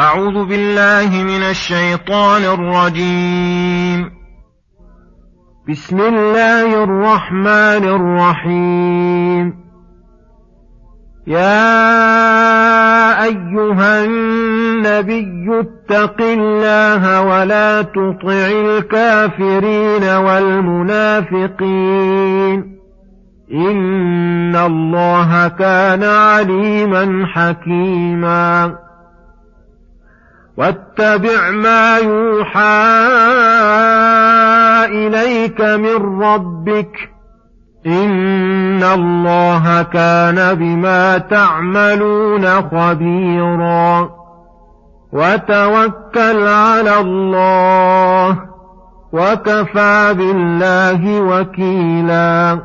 أعوذ بالله من الشيطان الرجيم. بسم الله الرحمن الرحيم. يا أيها النبي اتق الله ولا تطع الكافرين والمنافقين. إن الله كان عليما حكيما. واتبع ما يوحى إليك من ربك إن الله كان بما تعملون خبيرا وتوكل على الله وكفى بالله وكيلا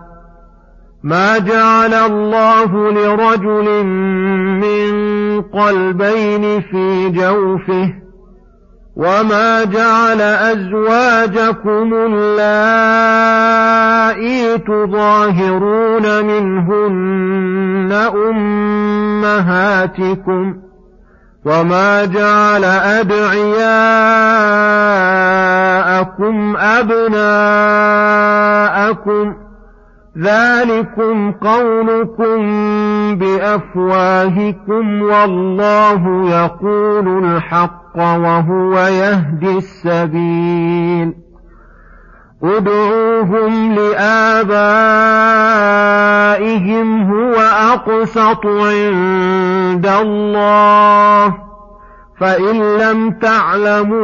ما جعل الله لرجل من قلبين في جوفه وما جعل أزواجكم اللائي تظاهرون منهن أمهاتكم وما جعل أدعياءكم أبناءكم ذلكم قولكم بأفواهكم والله يقول الحق وهو يهدي السبيل. ادعوهم لآبائهم هو أقسط عند الله. فإن لم تعلموا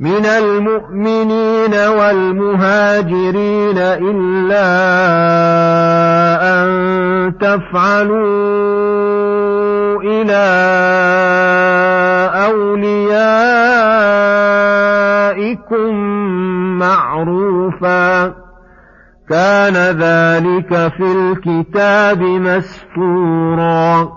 من المؤمنين والمهاجرين إلا أن تفعلوا إلى أوليائكم معروفا كان ذلك في الكتاب مسطورا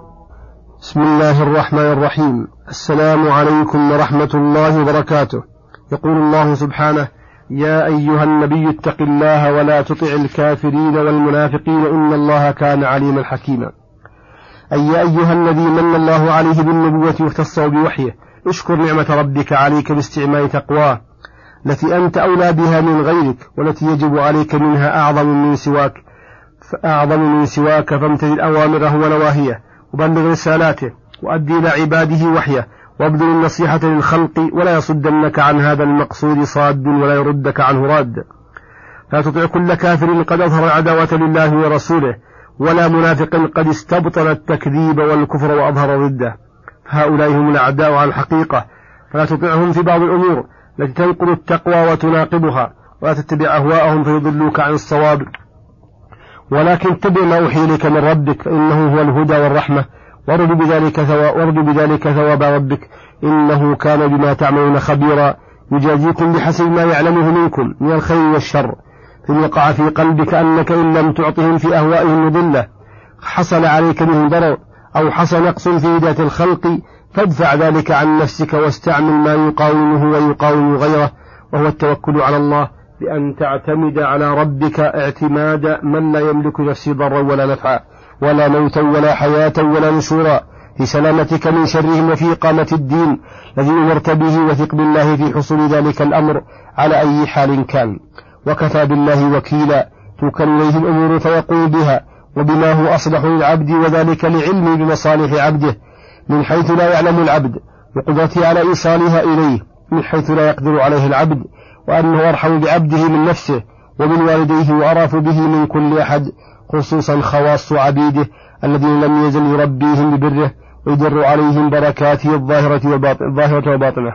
بسم الله الرحمن الرحيم السلام عليكم ورحمة الله وبركاته يقول الله سبحانه يا أيها النبي اتق الله ولا تطع الكافرين والمنافقين إن الله كان عليما حكيما. أي يا أيها الذي من الله عليه بالنبوة واختصه بوحيه اشكر نعمة ربك عليك باستعمال تقواه التي أنت أولى بها من غيرك والتي يجب عليك منها أعظم من سواك أعظم من سواك فامتثل أوامره ونواهيه وبلغ رسالاته وأدي إلى عباده وحيه وابذل النصيحة للخلق ولا يصدنك عن هذا المقصود صاد ولا يردك عنه راد. لا تطع كل كافر قد أظهر العداوة لله ورسوله ولا منافق قد استبطن التكذيب والكفر وأظهر ضده. هؤلاء هم الأعداء على الحقيقة. فلا تطعهم في بعض الأمور التي تنقل التقوى وتناقضها ولا تتبع أهواءهم فيضلوك عن الصواب. ولكن اتبع ما أوحي إليك من ربك فإنه هو الهدى والرحمة. وارجو بذلك ثواب وارجو بذلك ثواب ربك. إنه كان بما تعملون خبيرا. يجازيكم بحسب ما يعلمه منكم من الخير والشر. فإن وقع في قلبك أنك إن لم تعطهم في أهوائهم مضلة. حصل عليك منهم ضرر أو حصل نقص في ذات الخلق فادفع ذلك عن نفسك واستعمل ما يقاومه ويقاوم غيره. وهو التوكل على الله بأن تعتمد على ربك اعتماد من لا يملك نفسه ضرا ولا نفعا. ولا موتا ولا حياة ولا نشورا في سلامتك من شرهم وفي إقامة الدين الذي أمرت به وثق بالله في حصول ذلك الأمر على أي حال كان. وكفى بالله وكيلا توكل إليه الأمور فيقوم بها وبما هو أصلح للعبد وذلك لعلم بمصالح عبده من حيث لا يعلم العبد وقدرته على إيصالها إليه من حيث لا يقدر عليه العبد وأنه أرحم بعبده من نفسه ومن والديه وأرأف به من كل أحد خصوصا خواص عبيده الذين لم يزل يربيهم ببره ويدر عليهم بركاته الظاهرة وباطنة.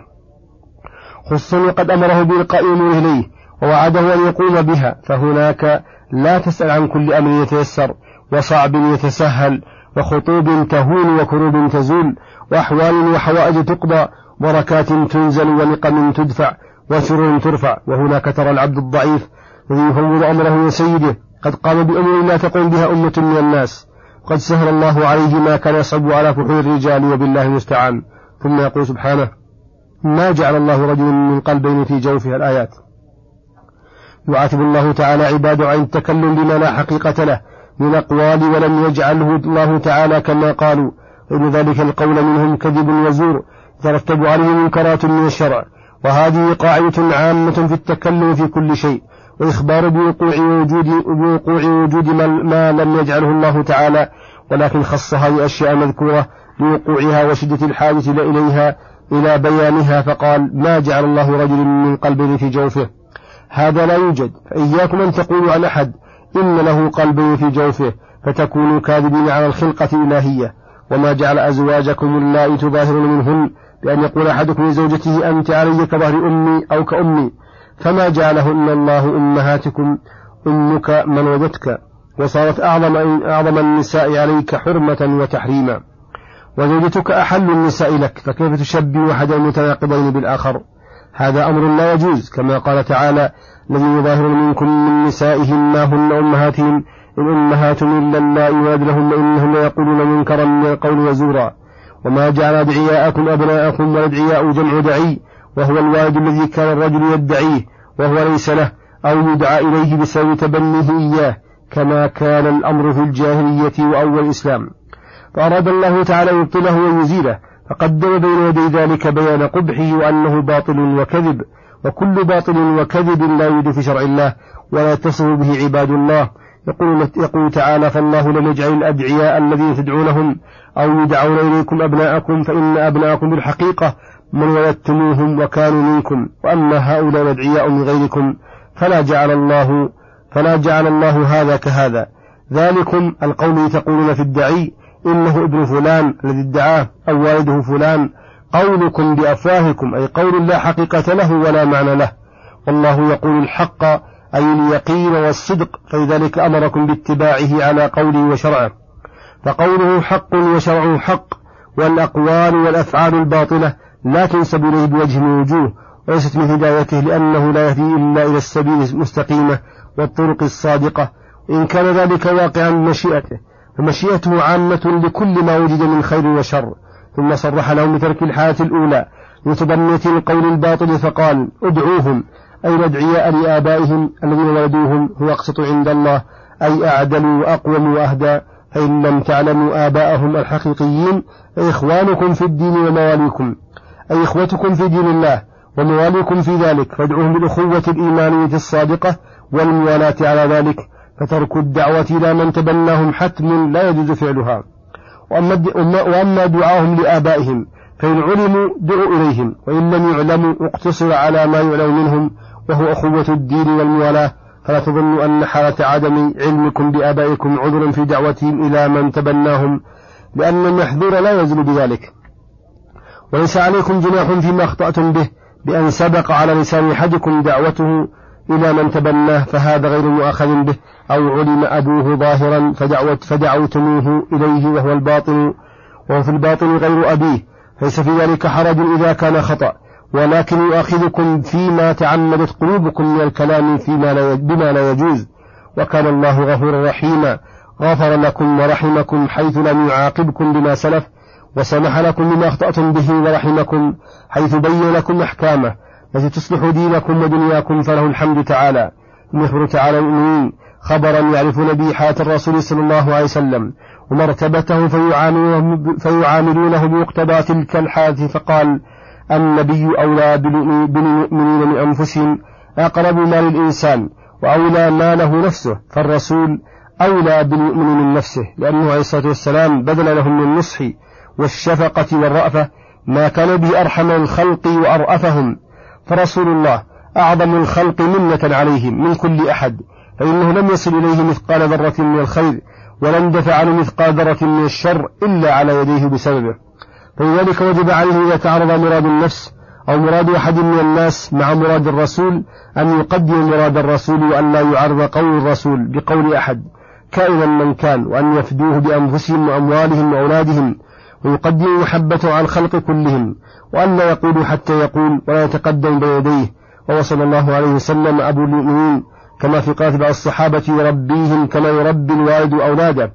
خصوصا وقد أمره بإلقاء أموره إليه ووعده أن يقوم بها فهناك لا تسأل عن كل أمر يتيسر وصعب يتسهل وخطوب تهون وكروب تزول وأحوال وحوائج تقضى بركات تنزل ونقم تدفع وسرور ترفع وهناك ترى العبد الضعيف الذي يفوض أمره لسيده قد قام بأمور لا تقوم بها أمة من الناس. قد سهل الله عليه ما كان يصعب على فحول الرجال وبالله المستعان. ثم يقول سبحانه ما جعل الله رجل من قلبين في جوفها الآيات؟ يعاتب الله تعالى عباده عن التكلم بما لا حقيقة له من أقوال ولم يجعله الله تعالى كما قالوا. فإن ذلك القول منهم كذب وزور ترتب عليه منكرات من الشرع. وهذه قاعدة عامة في التكلم في كل شيء. وإخبار بوقوع وجود بوقوع وجود ما, لم يجعله الله تعالى ولكن خصها بأشياء مذكورة لوقوعها وشدة الحاجة إليها إلى بيانها فقال ما جعل الله رجل من قلب في جوفه؟ هذا لا يوجد فإياكم أن تقولوا عن أحد إن له قلب في جوفه فتكونوا كاذبين على الخلقة الإلهية. وما جعل أزواجكم اللائي تظاهرون منهن؟ بأن يقول أحدكم لزوجته أنت علي كظهر أمي أو كأمي. فما جعلهن الله أمهاتكم أمك من وجدتك وصارت أعظم, أعظم النساء عليك حرمة وتحريما. وزوجتك أحل النساء لك فكيف تشبه أحد المتناقضين بالآخر؟ هذا أمر لا يجوز كما قال تعالى الذين يظاهرون منكم من نسائهم ما هن أمهاتهم إن أمهاتهم إلا اللائي لهن إنهم يقولون منكرا من القول وزورا. وما جعل أدعياءكم أبناءكم والأدعياء جمع دعي وهو الوالد الذي كان الرجل يدعيه وهو ليس له أو يدعى إليه بسبب تبنيه إياه كما كان الأمر في الجاهلية وأول الإسلام. فأراد الله تعالى يبطله ويزيله فقدم بين يدي ذلك بيان قبحه وأنه باطل وكذب وكل باطل وكذب لا يوجد في شرع الله ولا يتصف به عباد الله. يقول, يقول تعالى فالله لم يجعل الأدعياء الذين تدعونهم أو يدعون إليكم أبناءكم فإن أبناءكم بالحقيقة من ولدتموهم وكانوا منكم وأما هؤلاء الأدعياء من غيركم فلا جعل الله فلا جعل الله هذا كهذا. ذلكم القول تقولون في الدعي إنه ابن فلان الذي ادعاه أو والده فلان. قولكم بأفواهكم أي قول لا حقيقة له ولا معنى له. والله يقول الحق أي اليقين والصدق فلذلك أمركم باتباعه على قوله وشرعه. فقوله حق وشرعه حق والأقوال والأفعال الباطلة لا تنسب إليه بوجه من الوجوه وليست من هدايته لأنه لا يهدي إلا إلى السبيل المستقيمة والطرق الصادقة. إن كان ذلك واقعا بمشيئته فمشيئته عامة لكل ما وجد من خير وشر. ثم صرح لهم بترك الحالة الأولى لتبنية القول الباطل فقال ادعوهم أي الأدعياء لآبائهم الذين ولدوهم هو أقسط عند الله أي أعدل وأقوم وأهدى فإن لم تعلموا آباءهم الحقيقيين فإخوانكم في الدين ومواليكم. أي إخوتكم في دين الله ومواليكم في ذلك فادعوهم بالأخوة الإيمانية الصادقة والموالاة على ذلك فترك الدعوة إلى من تبناهم حتم لا يجوز فعلها. وأما دعاهم لآبائهم فإن علموا دعوا إليهم وإن لم يعلموا اقتصر على ما يعلم منهم وهو أخوة الدين والموالاة فلا تظنوا أن حالة عدم علمكم بآبائكم عذر في دعوتهم إلى من تبناهم لأن المحذور لا يزل بذلك. وليس عليكم جناح فيما أخطأتم به بأن سبق على لسان أحدكم دعوته إلى من تبناه فهذا غير مؤاخذ به أو علم أبوه ظاهرا فدعوت فدعوتموه إليه وهو الباطن وهو في الباطن غير أبيه ليس في ذلك حرج إذا كان خطأ ولكن يؤاخذكم فيما تعمدت قلوبكم من الكلام فيما لا بما لا يجوز وكان الله غفورا رحيما غفر لكم ورحمكم حيث لم يعاقبكم بما سلف وسمح لكم بما أخطأتم به ورحمكم حيث بين لكم أحكامه التي تصلح دينكم ودنياكم فله الحمد تعالى. ثم يخبر تعالى المؤمنين خبرا يعرفون به حياة الرسول صلى الله عليه وسلم ومرتبته فيعاملونه, بمقتضى تلك الحالة فقال النبي أولى بالمؤمنين من أنفسهم أقرب ما للإنسان وأولى ما له نفسه فالرسول أولى بالمؤمن من نفسه لأنه عليه الصلاة والسلام بذل لهم من النصح والشفقة والرأفة ما كان به أرحم الخلق وأرأفهم. فرسول الله أعظم الخلق منة عليهم من كل أحد فإنه لم يصل إليه مثقال ذرة من الخير ولم دفع مثقال ذرة من الشر إلا على يديه بسببه. فلذلك وجب عليه إذا تعرض مراد النفس أو مراد أحد من الناس مع مراد الرسول أن يقدم مراد الرسول وأن لا يعرض قول الرسول بقول أحد. كائنا من كان وأن يفدوه بأنفسهم وأموالهم وأولادهم ويقدم محبته على الخلق كلهم وأن لا يقول حتى يقول ولا يتقدم بيديه. وهو صلى الله عليه وسلم أبو المؤمنين كما في قال بعض الصحابة يربيهم كما يربي الوالد أولاده.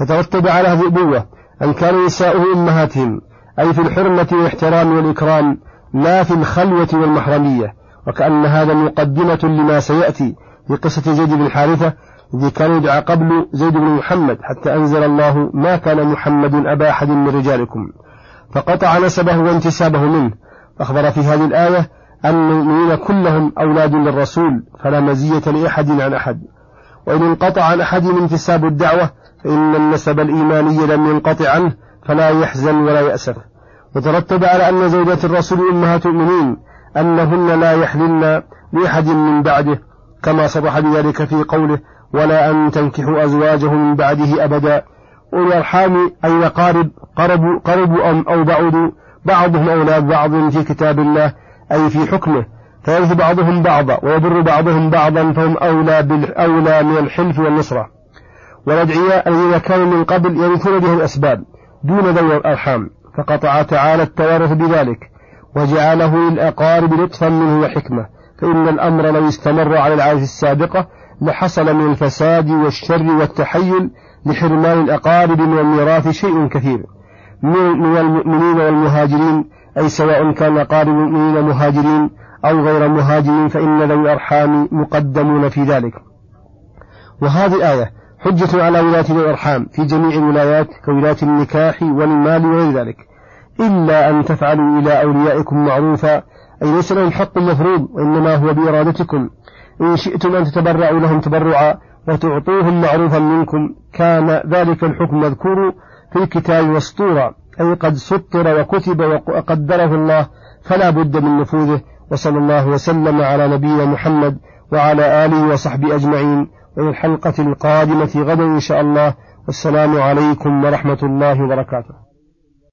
فترتب على هذه الأبوة أن كان نساؤه أمهاتهم أي في الحرمة والإحترام والإكرام لا في الخلوة والمحرمية. وكأن هذا مقدمة لما سيأتي في قصة زيد بن حارثة الذي كان يدعى قبل زيد بن محمد حتى أنزل الله ما كان محمد أبا أحد من رجالكم. فقطع نسبه وانتسابه منه. أخبر في هذه الآية أن المؤمنين كلهم أولاد للرسول فلا مزية لأحد عن أحد. وإن انقطع عن أحدهم انتساب الدعوة فإن النسب الإيماني لم ينقطع عنه فلا يحزن ولا يأسف. وترتب على أن زوجات الرسول أمهات المؤمنين أنهن لا يحللن لأحد من بعده كما صرح بذلك في قوله ولا أن تنكحوا أزواجه من بعده أبدا. أولي الأرحام أي قارب قربوا, قربوا أم أو بعدوا بعضهم أولاد بعض في كتاب الله أي في حكمه. فيرث بعضهم بعضا ويضر بعضهم بعضا فهم أولى بالأولى من الحلف والنصرة. والأدعياء الذين كانوا من قبل يرثون به الأسباب دون ذوي الأرحام فقطع تعالى التوارث بذلك وجعله للأقارب لطفا منه وحكمة. فإن الأمر لو استمر على العادة السابقة لحصل من الفساد والشر والتحيل لحرمان الأقارب من الميراث شيء كثير. من المؤمنين والمهاجرين أي سواء كان أقارب المؤمنين مهاجرين أو غير مهاجرين فإن ذوي الأرحام مقدمون في ذلك. وهذه الآية حجة على ولاة الأرحام في جميع الولايات كولاة النكاح والمال وغير ذلك. إلا أن تفعلوا إلى أوليائكم معروفا أي ليس لهم حق مفروض وإنما هو بإرادتكم. إن شئتم أن تتبرعوا لهم تبرعا وتعطوهم معروفا منكم كان ذلك الحكم مذكور في الكتاب مسطورا أي قد سطر وكتب وقدره الله فلا بد من نفوذه. وصلى الله وسلم على نبينا محمد وعلى آله وصحبه أجمعين. وإلى الحلقة القادمة غدا إن شاء الله. والسلام عليكم ورحمة الله وبركاته.